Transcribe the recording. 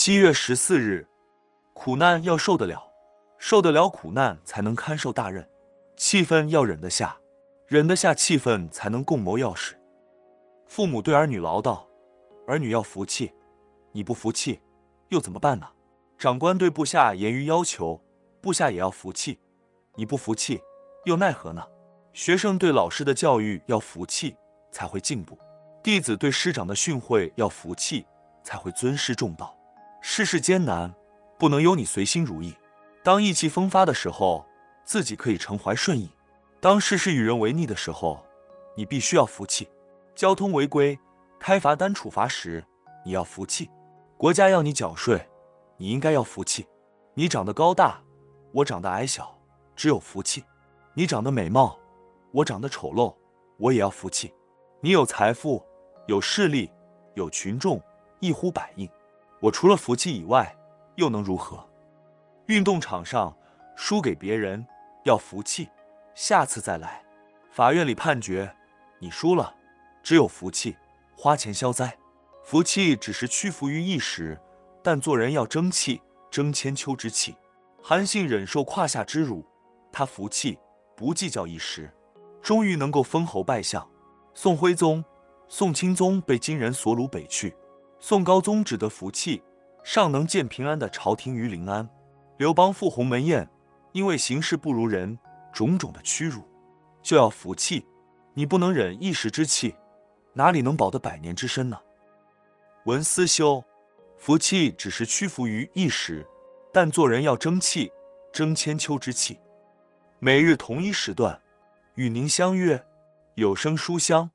七月十四日，苦难要受得了，受得了苦难才能堪受大任；气愤要忍得下，忍得下气愤才能共谋要事。父母对儿女唠叨，儿女要服气，你不服气，又怎么办呢？长官对部下严于要求，部下也要服气，你不服气，又奈何呢？学生对老师的教育要服气，才会进步；弟子对师长的训诲要服气，才会尊师重道。世事艰难，不能由你随心如意。当意气风发的时候，自己可以承怀顺意；当事事与人为逆的时候，你必须要服气。交通违规，开罚单处罚时，你要服气；国家要你缴税，你应该要服气。你长得高大，我长得矮小，只有服气；你长得美貌，我长得丑陋，我也要服气。你有财富，有势力，有群众，一呼百应，我除了服气以外，又能如何？运动场上输给别人，要服气，下次再来。法院里判决，你输了。只有服气，花钱消灾。服气只是屈服于一时，但做人要争气，争千秋之气。韩信忍受胯下之辱，他服气，不计较一时，终于能够封侯拜相。宋徽宗、宋钦宗被金人所掳北去，宋高宗只得服气，尚能见平安的朝廷于临安。刘邦赴鸿门宴，因为行事不如人，种种的屈辱，就要服气。你不能忍一时之气。哪里能保得百年之身呢？文思修，服气只是屈服于一时，但做人要争气，争千秋之气。每日同一时段，与您相约有声书香。